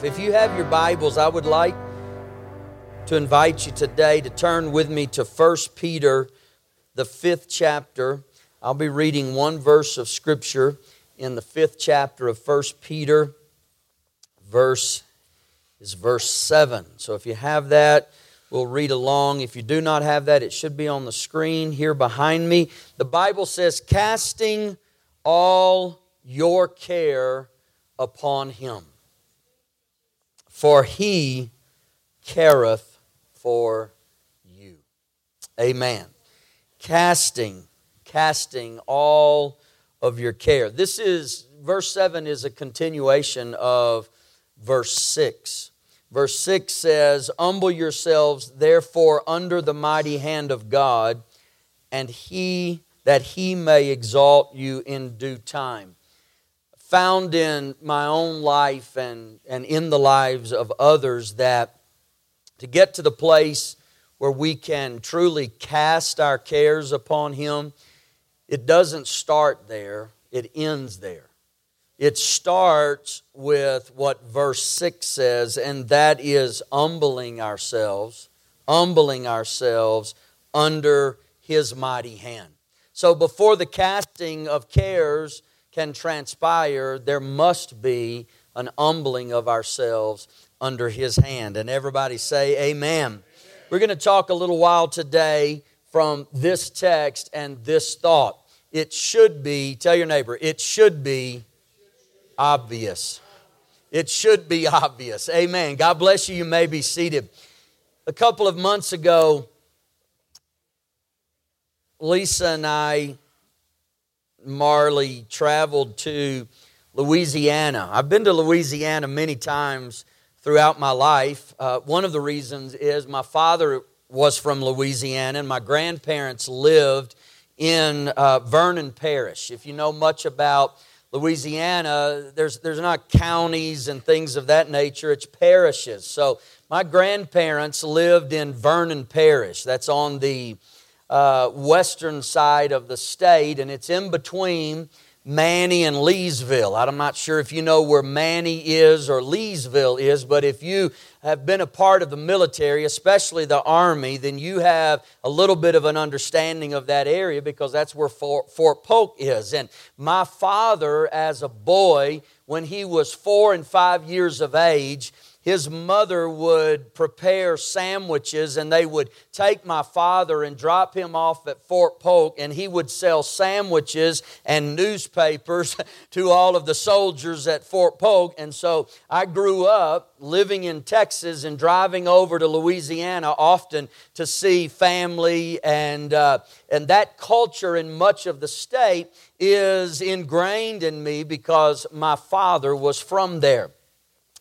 If you have your Bibles, I would like to invite you today to turn with me to 1 Peter, the fifth chapter. I'll be reading one verse of Scripture in the fifth chapter of 1 Peter. Verse is verse 7. So if you have that, we'll read along. If you do not have that, it should be on the screen here behind me. The Bible says, casting all your care upon him, for he careth for you. Amen. Casting, casting all of your care. This is, verse 7 is a continuation of verse 6. Verse 6 says, Humble yourselves, therefore, under the mighty hand of God, and he that he may exalt you in due time. Found in my own life and, and in the lives of others that to get to the place where we can truly cast our cares upon him, it doesn't start there, it ends there. It starts with what verse 6 says, and that is humbling ourselves, humbling ourselves under His mighty hand. So before the casting of cares can transpire, there must be an humbling of ourselves under His hand. And everybody say, Amen. Amen. We're going to talk a little while today from this text and this thought. It should be, tell your neighbor, it should be obvious. It should be obvious. Amen. God bless you. You may be seated. A couple of months ago, Lisa and I, Marley, traveled to Louisiana. I've been to Louisiana many times throughout my life. Uh, one of the reasons is my father was from Louisiana and my grandparents lived in uh, Vernon Parish. If you know much about Louisiana, there's, there's not counties and things of that nature, it's parishes. So my grandparents lived in Vernon Parish. That's on the uh, western side of the state, and it's in between Many and Leesville. I'm not sure if you know where Many is or Leesville is, but if you have been a part of the military, especially the Army, then you have a little bit of an understanding of that area because that's where Fort, Fort Polk is. And my father, as a boy, when he was four and five years of age, his mother would prepare sandwiches and they would take my father and drop him off at Fort Polk and he would sell sandwiches and newspapers to all of the soldiers at Fort Polk. And so I grew up living in Texas and driving over to Louisiana often to see family and, uh, and that culture in much of the state is ingrained in me because my father was from there.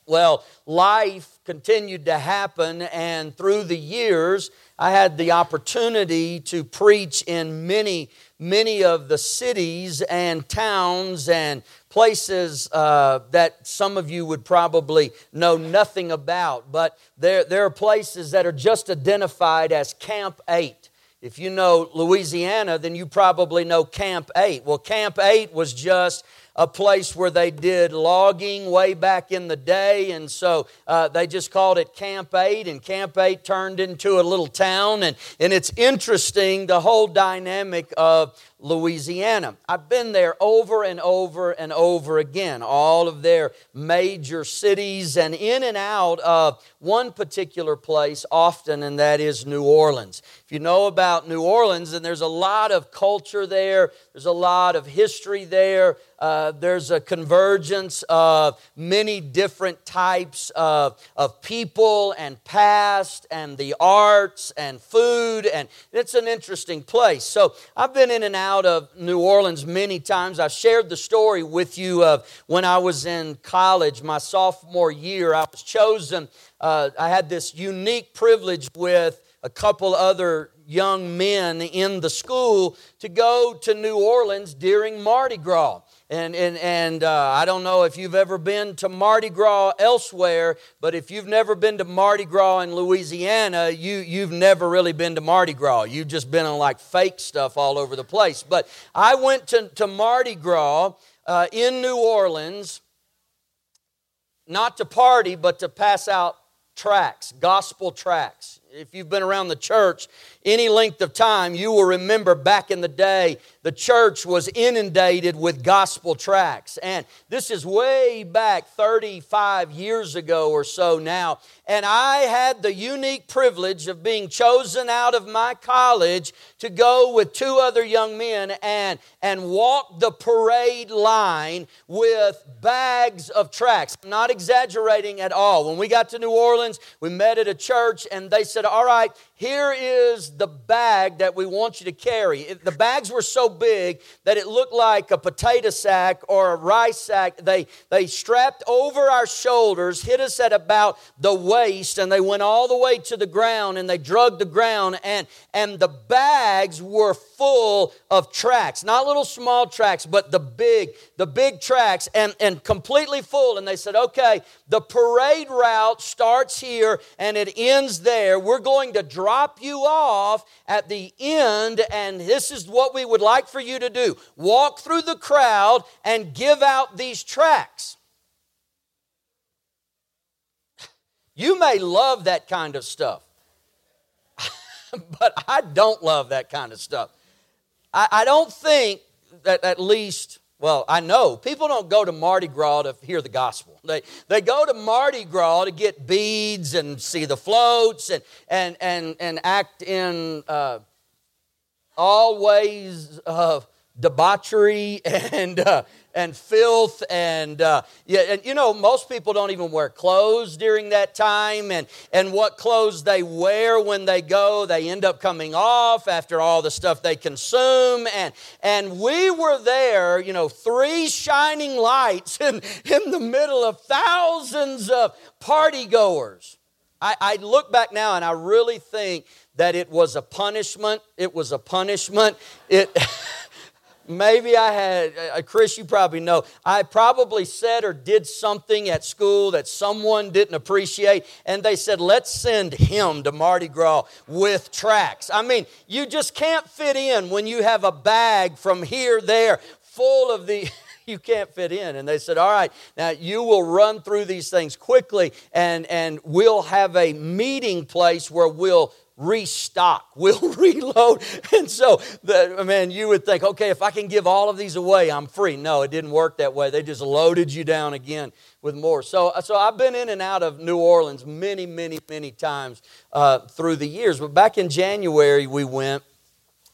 Well, life continued to happen, and through the years, I had the opportunity to preach in many, many of the cities and towns and places uh, that some of you would probably know nothing about. But there, there are places that are just identified as Camp 8. If you know Louisiana, then you probably know Camp 8. Well, Camp 8 was just a place where they did logging way back in the day, and so uh, they just called it Camp 8, and Camp 8 turned into a little town. And, and it's interesting the whole dynamic of Louisiana. I've been there over and over and over again, all of their major cities, and in and out of one particular place often, and that is New Orleans. If you know about New Orleans, then there's a lot of culture there, there's a lot of history there. Uh, there's a convergence of many different types of, of people and past and the arts and food, and it's an interesting place. So I've been in and out of New Orleans many times. I've shared the story with you of when I was in college, my sophomore year. I was chosen, uh, I had this unique privilege with a couple other young men in the school to go to New Orleans during Mardi Gras. And, and, and uh, I don't know if you've ever been to Mardi Gras elsewhere, but if you've never been to Mardi Gras in Louisiana, you, you've never really been to Mardi Gras. You've just been on like fake stuff all over the place. But I went to, to Mardi Gras uh, in New Orleans not to party, but to pass out tracts, gospel tracts. If you've been around the church any length of time, you will remember back in the day, the church was inundated with gospel tracts. And this is way back 35 years ago or so now. And I had the unique privilege of being chosen out of my college to go with two other young men and, and walk the parade line with bags of tracts. I'm not exaggerating at all. When we got to New Orleans, we met at a church and they said, All right, here is the bag that we want you to carry. The bags were so big that it looked like a potato sack or a rice sack. They, they strapped over our shoulders, hit us at about the waist, and they went all the way to the ground and they drug the ground. And, and the bags were full of tracks, not little small tracks, but the big, the big tracks and, and completely full. And they said, okay, the parade route starts here and it ends there. We're going to drive drop you off at the end, and this is what we would like for you to do walk through the crowd and give out these tracts. You may love that kind of stuff, but I don't love that kind of stuff. I, I don't think that at least well, I know people don't go to Mardi Gras to hear the gospel. They, they go to Mardi Gras to get beads and see the floats and, and, and, and act in uh, all ways of debauchery and, uh, and filth and uh, yeah, and you know most people don't even wear clothes during that time and and what clothes they wear when they go they end up coming off after all the stuff they consume and and we were there you know three shining lights in in the middle of thousands of party goers I, I look back now and I really think that it was a punishment. It was a punishment. It Maybe I had, uh, Chris, you probably know, I probably said or did something at school that someone didn't appreciate, and they said, let's send him to Mardi Gras with tracts. I mean, you just can't fit in when you have a bag from here, there, full of the. you can't fit in. And they said, All right, now you will run through these things quickly, and, and we'll have a meeting place where we'll restock, we'll reload. And so, the, man, you would think, okay, if I can give all of these away, I'm free. No, it didn't work that way. They just loaded you down again with more. So, so I've been in and out of New Orleans many, many, many times uh, through the years. But back in January, we went,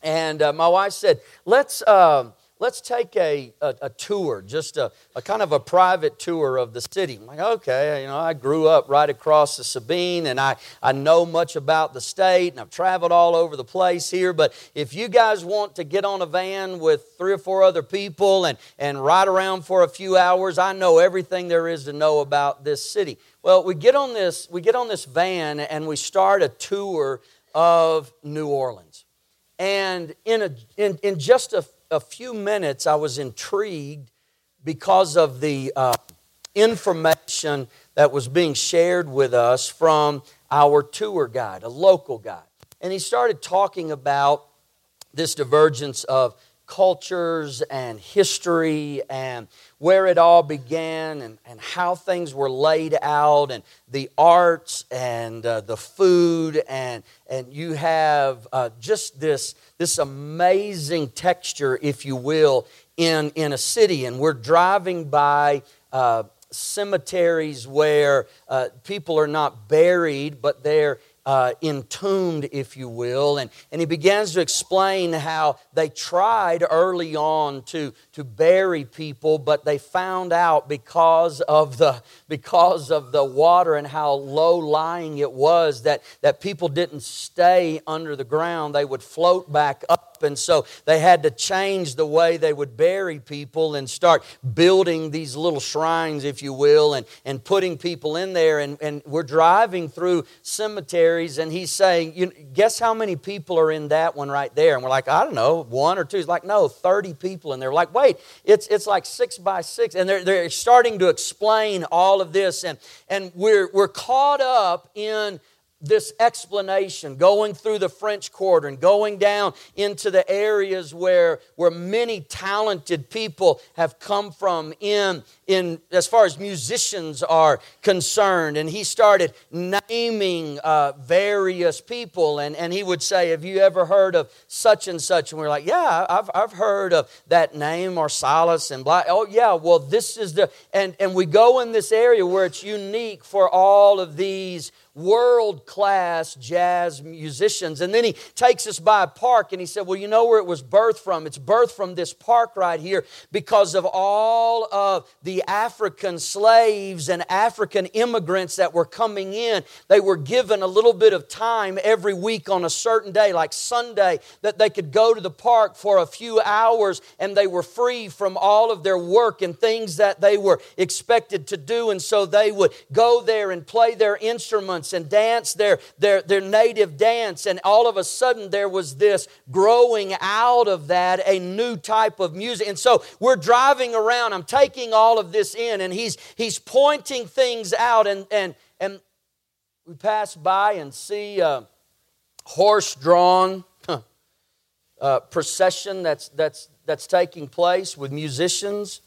and uh, my wife said, let's. Uh, let's take a, a, a tour, just a, a, kind of a private tour of the city. I'm like, okay, you know, I grew up right across the Sabine and I, I know much about the state and I've traveled all over the place here. But if you guys want to get on a van with three or four other people and, and ride around for a few hours, I know everything there is to know about this city. Well, we get on this, we get on this van and we start a tour of New Orleans. And in, a, in, in just a a few minutes, I was intrigued because of the uh, information that was being shared with us from our tour guide, a local guide. And he started talking about this divergence of cultures and history and where it all began and, and how things were laid out and the arts and uh, the food and, and you have uh, just this, this amazing texture if you will in, in a city. And we're driving by uh, cemeteries where uh, people are not buried but they're uh, entombed, if you will. And, and he begins to explain how they tried early on to, to bury people, but they found out because of the, because of the water and how low lying it was that, that people didn't stay under the ground. They would float back up and so they had to change the way they would bury people and start building these little shrines, if you will, and, and putting people in there. And, and we're driving through cemeteries, and he's saying, you, Guess how many people are in that one right there? And we're like, I don't know, one or two. He's like, No, 30 people. And they're like, Wait, it's, it's like six by six. And they're, they're starting to explain all of this. And, and we're, we're caught up in this explanation, going through the French Quarter and going down into the areas where, where many talented people have come from in, in as far as musicians are concerned. And he started naming uh, various people, and, and he would say, Have you ever heard of such and such? And we're like, Yeah, I've, I've heard of that name or Silas and blah. Oh, yeah, well, this is the, and, and we go in this area where it's unique for all of these world class jazz musicians. And then he takes us by a park and he said, Well, you know where it was birthed from? It's birthed from this park right here because of all of the African slaves and African immigrants that were coming in. They were given a little bit of time every week on a certain day, like Sunday, that they could go to the park for a few hours and they were free from all of their work and things that they were expected to do. And so they would go there and play their instruments dance and dance their, their, their native dance. And all of a sudden, there was this growing out of that a new type of music. And so we're driving around. I'm taking all of this in, and he's, he's pointing things out. And, and, and we pass by and see a horse drawn procession that's, that's, that's taking place with musicians.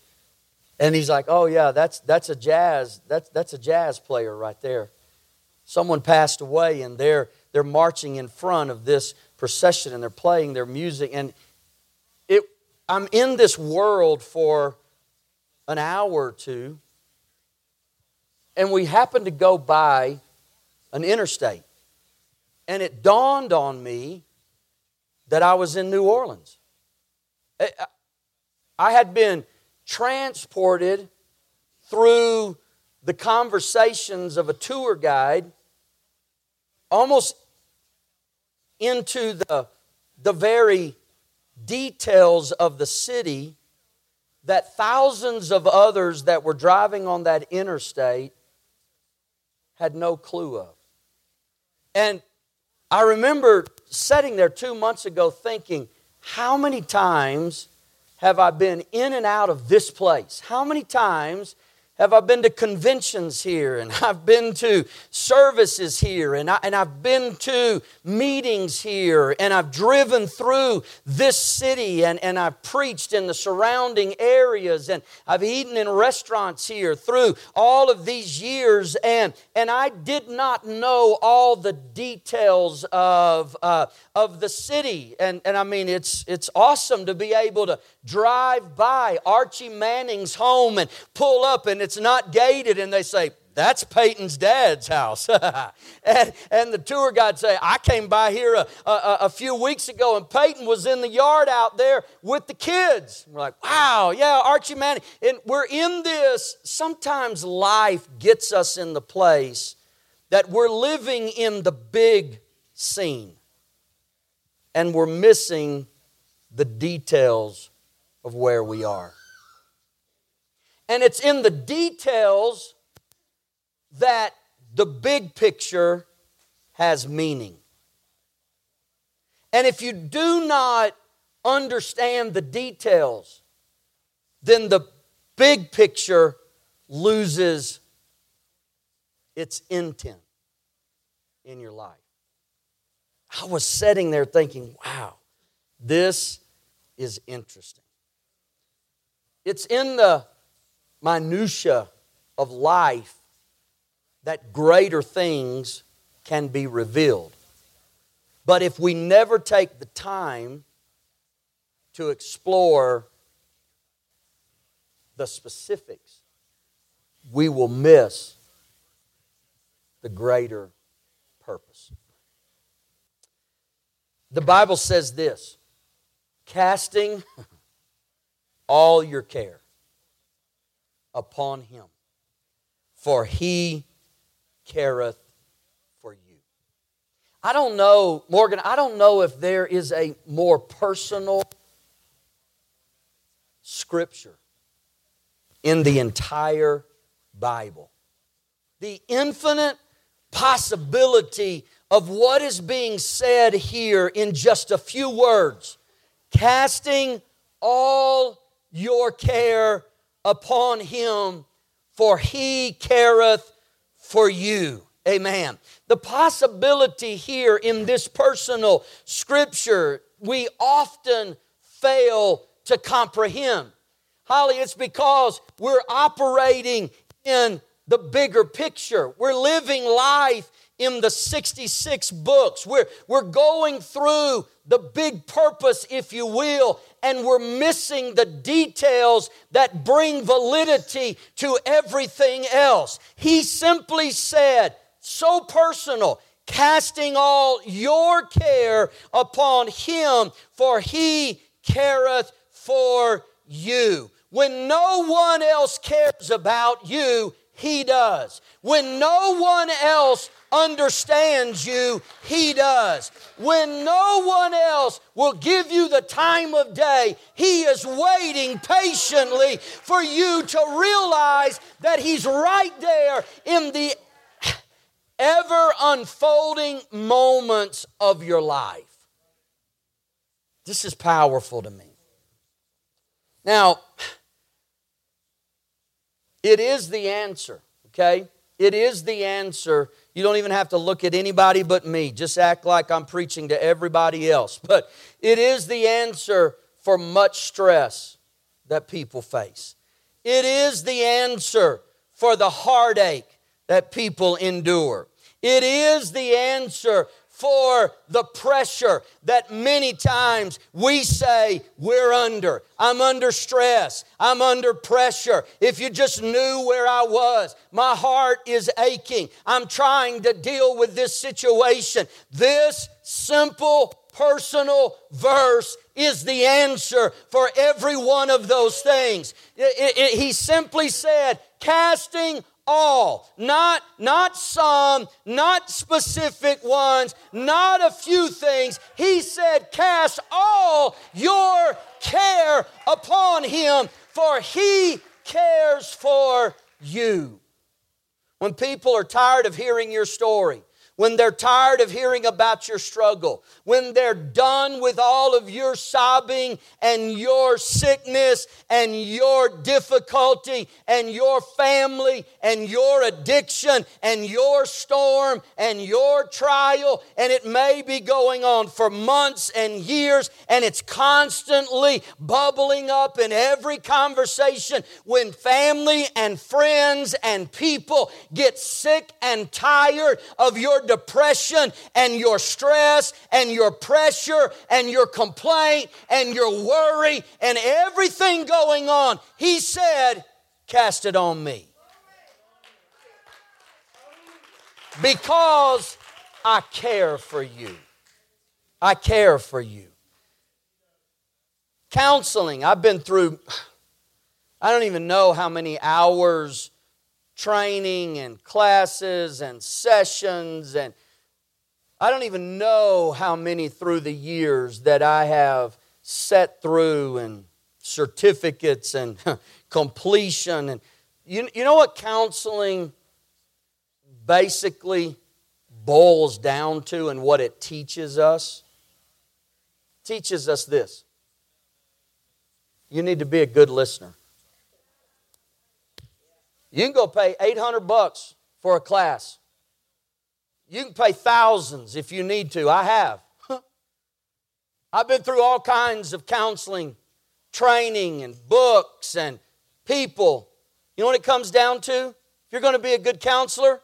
And he's like, "Oh yeah, that's that's a jazz that's that's a jazz player right there." Someone passed away and they're, they're marching in front of this procession and they're playing their music. And it, I'm in this world for an hour or two, and we happened to go by an interstate. And it dawned on me that I was in New Orleans. Eh, I had been transported through the conversations of a tour guide almost into the, the very details of the city that thousands of others that were driving on that interstate had no clue of. And I remember sitting there two months ago thinking, how many times have I been in and out of this place? How many times have I been to conventions here? And I've been to services here. And, I, and I've been to meetings here. And I've driven through this city and, and I've preached in the surrounding areas. And I've eaten in restaurants here through all of these years. And, and I did not know all the details of, uh, of the city. And, and I mean, it's, it's awesome to be able to drive by Archie Manning's home and pull up and it's not gated and they say, that's Peyton's dad's house. and, and the tour guide say, I came by here a, a, a, few weeks ago and Peyton was in the yard out there with the kids. We're like, wow, yeah, Archie Manning. And we're in this. Sometimes life gets us in the place that we're living in the big scene and we're missing the details of where we are. And it's in the details that the big picture has meaning. And if you do not understand the details, then the big picture loses its intent in your life. I was sitting there thinking, wow, this is interesting. It's in the minutia of life that greater things can be revealed. But if we never take the time to explore the specifics, we will miss the greater purpose. The Bible says this casting all your care upon him, for he careth for you. I don't know, Morgan, I don't know if there is a more personal scripture in the entire Bible. The infinite possibility of what is being said here in just a few words casting all your care upon him, for he careth for you. Amen. The possibility here in this personal scripture, we often fail to comprehend. Holly, it's because we're operating in the bigger picture. We're living life in the 66 books. We're, we're going through the big purpose, if you will, and we're missing the details that bring validity to everything else. He simply said, so personal, casting all your care upon him, for he careth for you. When no one else cares about you, he does. When no one else understands you, He does. When no one else will give you the time of day, He is waiting patiently for you to realize that He's right there in the ever unfolding moments of your life. This is powerful to me. Now, it is the answer, okay? It is the answer. You don't even have to look at anybody but me. Just act like I'm preaching to everybody else. But it is the answer for much stress that people face. It is the answer for the heartache that people endure. It is the answer for the pressure that many times we say we're under. I'm under stress. I'm under pressure. If you just knew where I was, my heart is aching. I'm trying to deal with this situation. This simple personal verse is the answer for every one of those things. It, it, he simply said, casting all. Not not some not specific ones not a few things. He said cast all your care upon him for he cares for you. When people are tired of hearing your story when they're tired of hearing about your struggle, when they're done with all of your sobbing and your sickness and your difficulty and your family and your addiction and your storm and your trial, and it may be going on for months and years, and it's constantly bubbling up in every conversation when family and friends and people get sick and tired of your depression and your stress and your pressure and your complaint and your worry and everything going on, he said, Cast it on me. Because I care for you. I care for you. Counseling, I've been through, I don't even know how many hours training and classes and sessions and I don't even know how many through the years that I have set through and certificates and completion and you, you know what counseling basically boils down to and what it teaches us? It teaches us this. You need to be a good listener you can go pay 800 bucks for a class. You can pay thousands if you need to. I have. I've been through all kinds of counseling, training, and books and people. You know what it comes down to? If you're going to be a good counselor,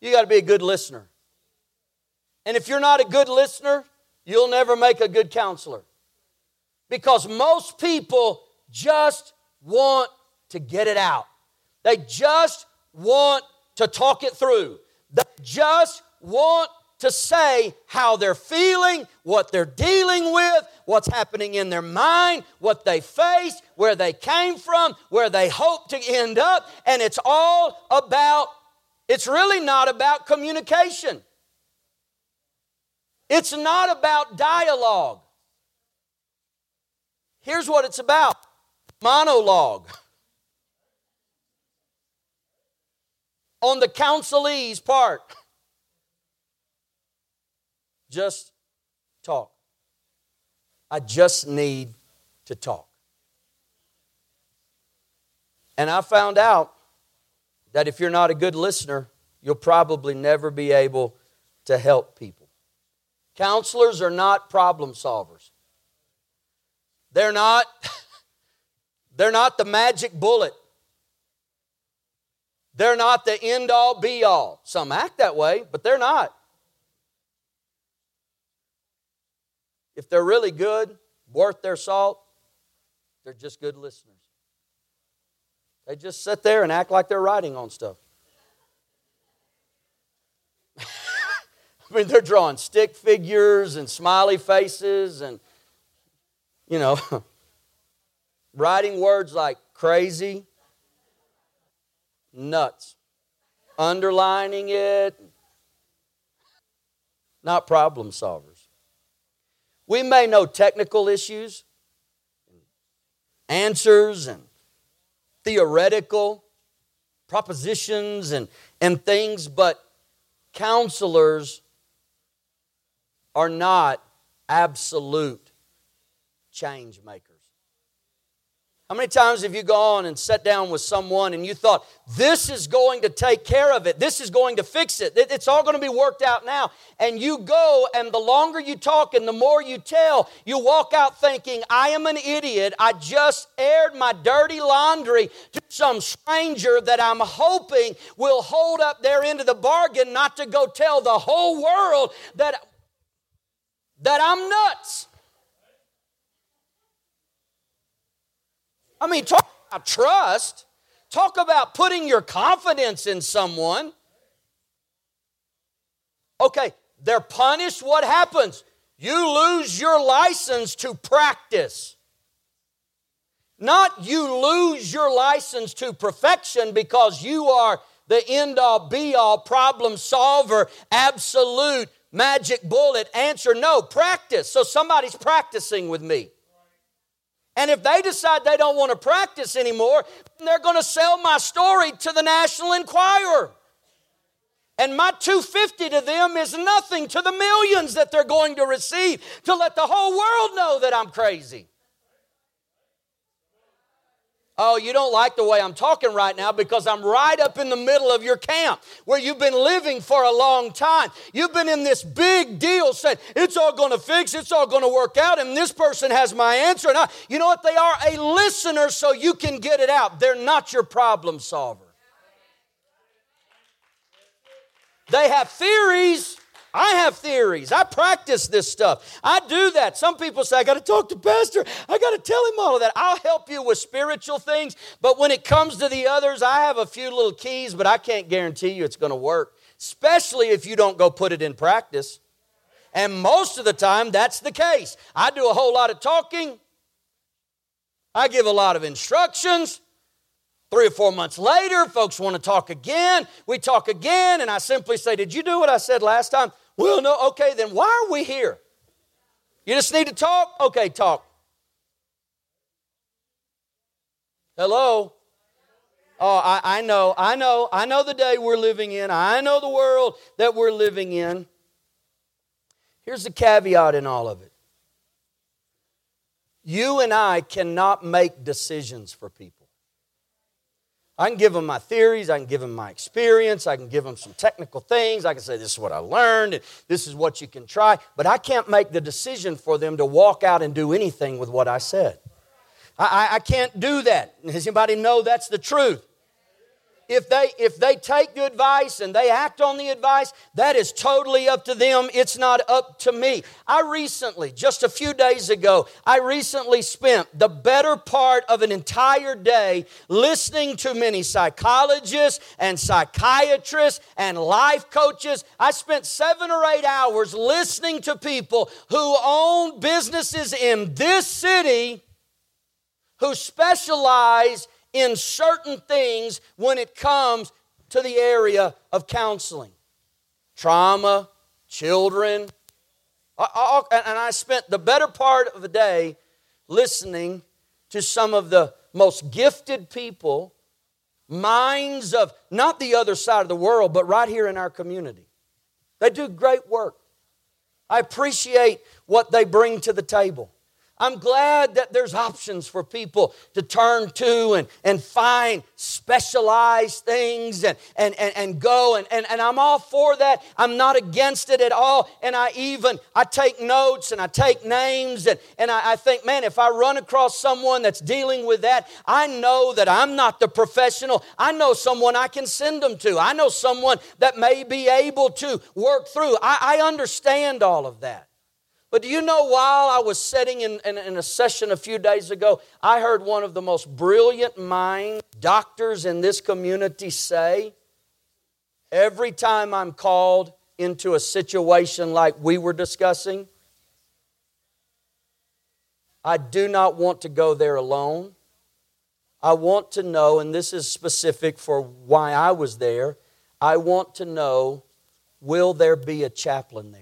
you got to be a good listener. And if you're not a good listener, you'll never make a good counselor. Because most people just want to get it out. They just want to talk it through. They just want to say how they're feeling, what they're dealing with, what's happening in their mind, what they face, where they came from, where they hope to end up. And it's all about, it's really not about communication. It's not about dialogue. Here's what it's about monologue. on the counselee's part. Just talk. I just need to talk. And I found out that if you're not a good listener, you'll probably never be able to help people. Counselors are not problem solvers. They're not they're not the magic bullet. They're not the end all be all. Some act that way, but they're not. If they're really good, worth their salt, they're just good listeners. They just sit there and act like they're writing on stuff. I mean, they're drawing stick figures and smiley faces and, you know, writing words like crazy, nuts, underlining it. Not problem solvers. We may know technical issues, answers, and theoretical propositions and, and things, but counselors are not absolute change makers. How many times have you gone and sat down with someone and you thought, this is going to take care of it, this is going to fix it, it's all going to be worked out now? And you go, and the longer you talk and the more you tell, you walk out thinking, I am an idiot. I just aired my dirty laundry to some stranger that I'm hoping will hold up their end of the bargain, not to go tell the whole world that, that I'm nuts. I mean, talk about trust. Talk about putting your confidence in someone. Okay, they're punished. What happens? You lose your license to practice. Not you lose your license to perfection because you are the end all be all problem solver, absolute magic bullet answer. No, practice. So somebody's practicing with me. And if they decide they don't want to practice anymore, they're going to sell my story to the National Enquirer. And my 250 to them is nothing to the millions that they're going to receive to let the whole world know that I'm crazy. Oh, you don't like the way I'm talking right now because I'm right up in the middle of your camp where you've been living for a long time. You've been in this big deal saying, it's all going to fix, it's all going to work out, and this person has my answer. And I, you know what? They are a listener so you can get it out. They're not your problem solver. They have theories. I have theories. I practice this stuff. I do that. Some people say, I got to talk to Pastor. I got to tell him all of that. I'll help you with spiritual things. But when it comes to the others, I have a few little keys, but I can't guarantee you it's going to work, especially if you don't go put it in practice. And most of the time, that's the case. I do a whole lot of talking, I give a lot of instructions. Three or four months later, folks want to talk again. We talk again, and I simply say, Did you do what I said last time? Well, no, okay, then why are we here? You just need to talk? Okay, talk. Hello? Oh, I, I know, I know, I know the day we're living in. I know the world that we're living in. Here's the caveat in all of it you and I cannot make decisions for people. I can give them my theories, I can give them my experience, I can give them some technical things, I can say, This is what I learned, and this is what you can try, but I can't make the decision for them to walk out and do anything with what I said. I, I, I can't do that. Does anybody know that's the truth? If they if they take the advice and they act on the advice that is totally up to them. It's not up to me. I recently just a few days ago i recently spent the better part of an entire day listening to many psychologists and psychiatrists and life coaches. I spent 7 or 8 hours listening to people who own businesses in this city who specialize in certain things when it comes to the area of counseling trauma, children. And I spent the better part of the day listening to some of the most gifted people, minds of not the other side of the world, but right here in our community. They do great work. I appreciate what they bring to the table. I'm glad that there's options for people to turn to and, and find specialized things and, and, and, and go. And, and, and I'm all for that. I'm not against it at all. And I even, I take notes and I take names and, and I, I think, man, if I run across someone that's dealing with that, I know that I'm not the professional. I know someone I can send them to. I know someone that may be able to work through. I, I understand all of that. But do you know while I was sitting in, in, in, a session a few days ago, I heard one of the most brilliant mind doctors in this community say, Every time I'm called into a situation like we were discussing, I do not want to go there alone. I want to know, and this is specific for why I was there, I want to know will there be a chaplain there?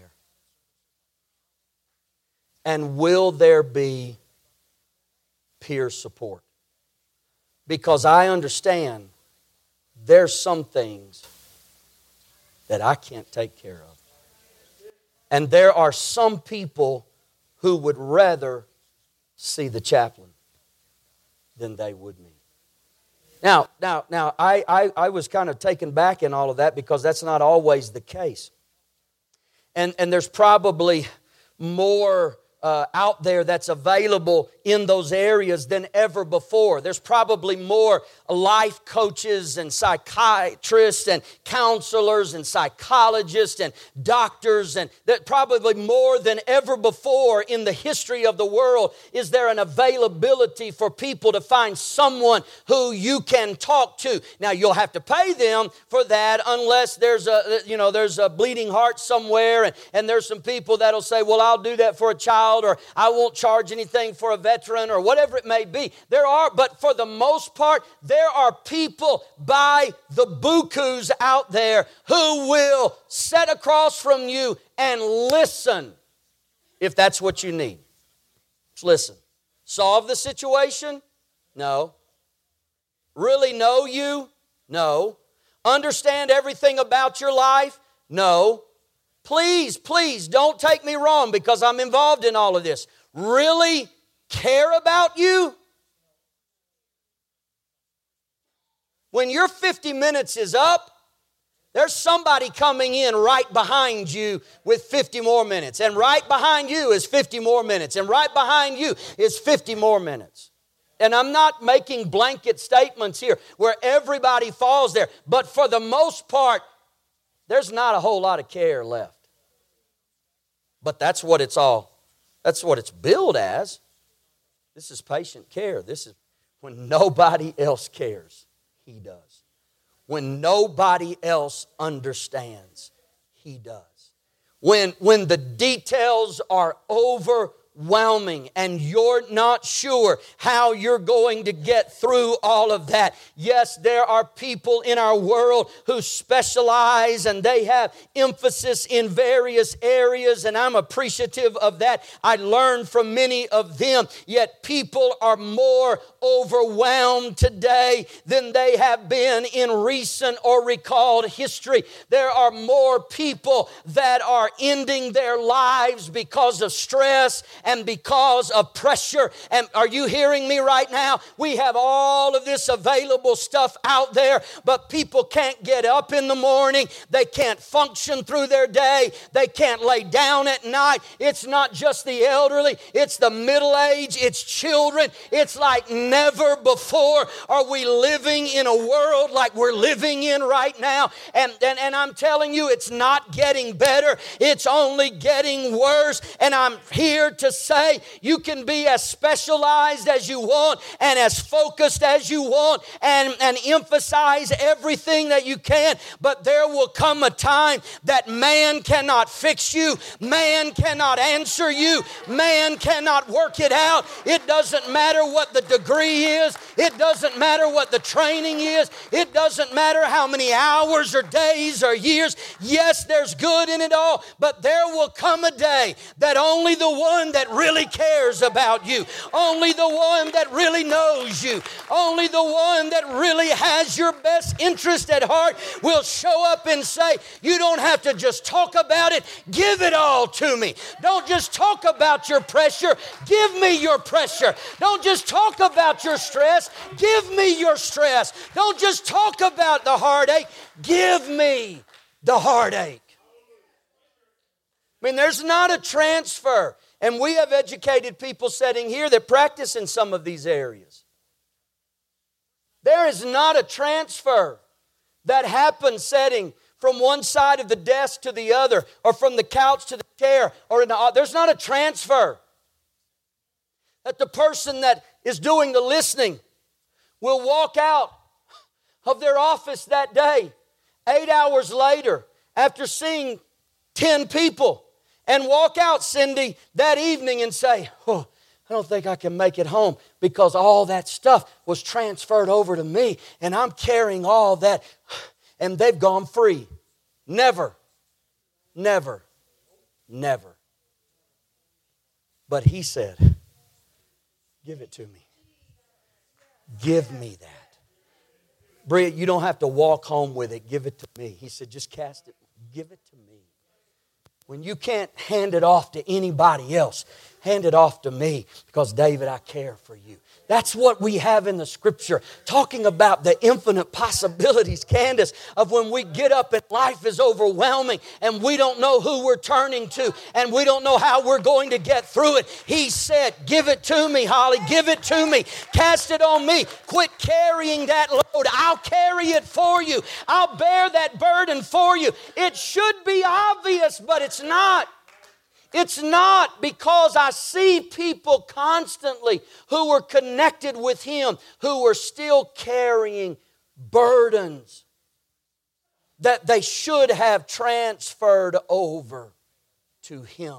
And will there be peer support? Because I understand there's some things that I can't take care of. And there are some people who would rather see the chaplain than they would me. Now, now, now, I, I, I was kind of taken back in all of that because that's not always the case. And, and there's probably more uh, out there that's available in those areas than ever before. There's probably more life coaches and psychiatrists and counselors and psychologists and doctors, and that probably more than ever before in the history of the world is there an availability for people to find someone who you can talk to. Now you'll have to pay them for that unless there's a you know there's a bleeding heart somewhere, and, and there's some people that'll say, well, I'll do that for a child, or I won't charge anything for a veteran, or whatever it may be. There are, but for the most part, there are people by the bukus out there who will sit across from you and listen if that's what you need. Just listen. Solve the situation? No. Really know you? No. Understand everything about your life? No. Please, please don't take me wrong because I'm involved in all of this. Really care about you? When your 50 minutes is up, there's somebody coming in right behind you with 50 more minutes. And right behind you is 50 more minutes. And right behind you is 50 more minutes. And I'm not making blanket statements here where everybody falls there. But for the most part, there's not a whole lot of care left. But that's what it's all, that's what it's billed as. This is patient care. This is when nobody else cares, He does. When nobody else understands, He does. When, when the details are over overwhelming and you're not sure how you're going to get through all of that. Yes, there are people in our world who specialize and they have emphasis in various areas, and I'm appreciative of that. I learned from many of them, yet people are more overwhelmed today than they have been in recent or recalled history. There are more people that are ending their lives because of stress and because of pressure. And are you hearing me right now? We have all of this available stuff out there, but people can't get up in the morning. They can't function through their day. They can't lay down at night. It's not just the elderly, it's the middle age, it's children. It's like never before are we living in a world like we're living in right now. And, and, and I'm telling you, it's not getting better, it's only getting worse. And I'm here to say. You can be as specialized as you want and as focused as you want and, and emphasize everything that you can, but there will come a time that man cannot fix you, man cannot answer you, man cannot work it out. It doesn't matter what the degree is, it doesn't matter what the training is, it doesn't matter how many hours or days or years. Yes, there's good in it all, but there will come a day that only the one that that really cares about you, only the one that really knows you, only the one that really has your best interest at heart will show up and say, You don't have to just talk about it, give it all to me. Don't just talk about your pressure, give me your pressure. Don't just talk about your stress, give me your stress. Don't just talk about the heartache, give me the heartache. I mean, there's not a transfer. And we have educated people sitting here that practice in some of these areas. There is not a transfer that happens setting from one side of the desk to the other, or from the couch to the chair, or in the, there's not a transfer. That the person that is doing the listening will walk out of their office that day, eight hours later, after seeing 10 people, and walk out, Cindy, that evening and say, Oh, I don't think I can make it home because all that stuff was transferred over to me and I'm carrying all that. And they've gone free. Never, never, never. But he said, Give it to me. Give me that. Bria, you don't have to walk home with it. Give it to me. He said, Just cast it. Give it to me. When you can't hand it off to anybody else, hand it off to me because, David, I care for you. That's what we have in the scripture, talking about the infinite possibilities, Candace, of when we get up and life is overwhelming and we don't know who we're turning to and we don't know how we're going to get through it. He said, Give it to me, Holly, give it to me, cast it on me. Quit carrying that load. I'll carry it for you, I'll bear that burden for you. It should be obvious, but it's not. It's not because I see people constantly who were connected with Him, who were still carrying burdens that they should have transferred over to Him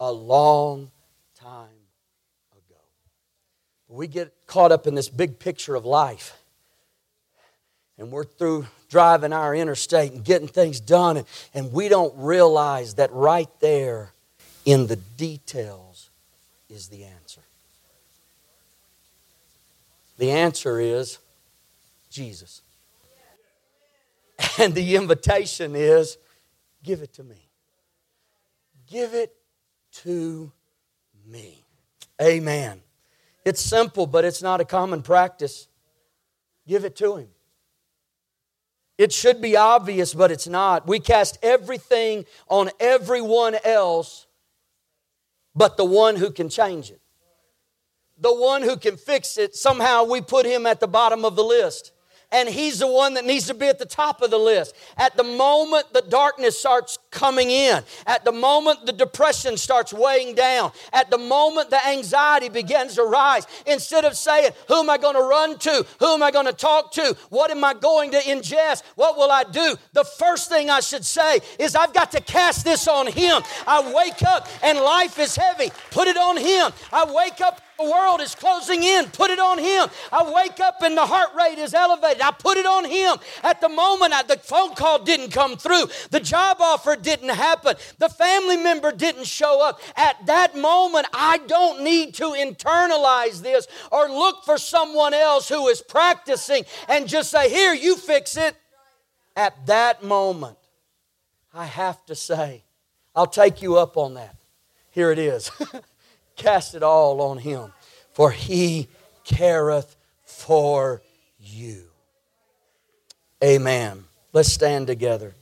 a long time ago. We get caught up in this big picture of life, and we're through driving our interstate and getting things done, and, and we don't realize that right there in the details is the answer. The answer is Jesus. And the invitation is give it to me. Give it to me. Amen. It's simple, but it's not a common practice. Give it to Him. It should be obvious, but it's not. We cast everything on everyone else but the one who can change it. The one who can fix it, somehow we put him at the bottom of the list and he's the one that needs to be at the top of the list. At the moment the darkness starts coming in, at the moment the depression starts weighing down, at the moment the anxiety begins to rise, instead of saying, Who am I going to run to? Who am I going to talk to? What am I going to ingest? What will I do? The first thing I should say is, I've got to cast this on Him. I wake up and life is heavy. Put it on Him. I wake up the world is closing in. Put it on Him. I wake up and the heart rate is elevated. I put it on Him. At the moment, I, the phone call didn't come through. The job offer didn't happen. The family member didn't show up. At that moment, I don't need to internalize this or look for someone else who is practicing and just say, Here, you fix it. At that moment, I have to say, I'll take you up on that. Here it is. Cast it all on him, for he careth for you. Amen. Let's stand together.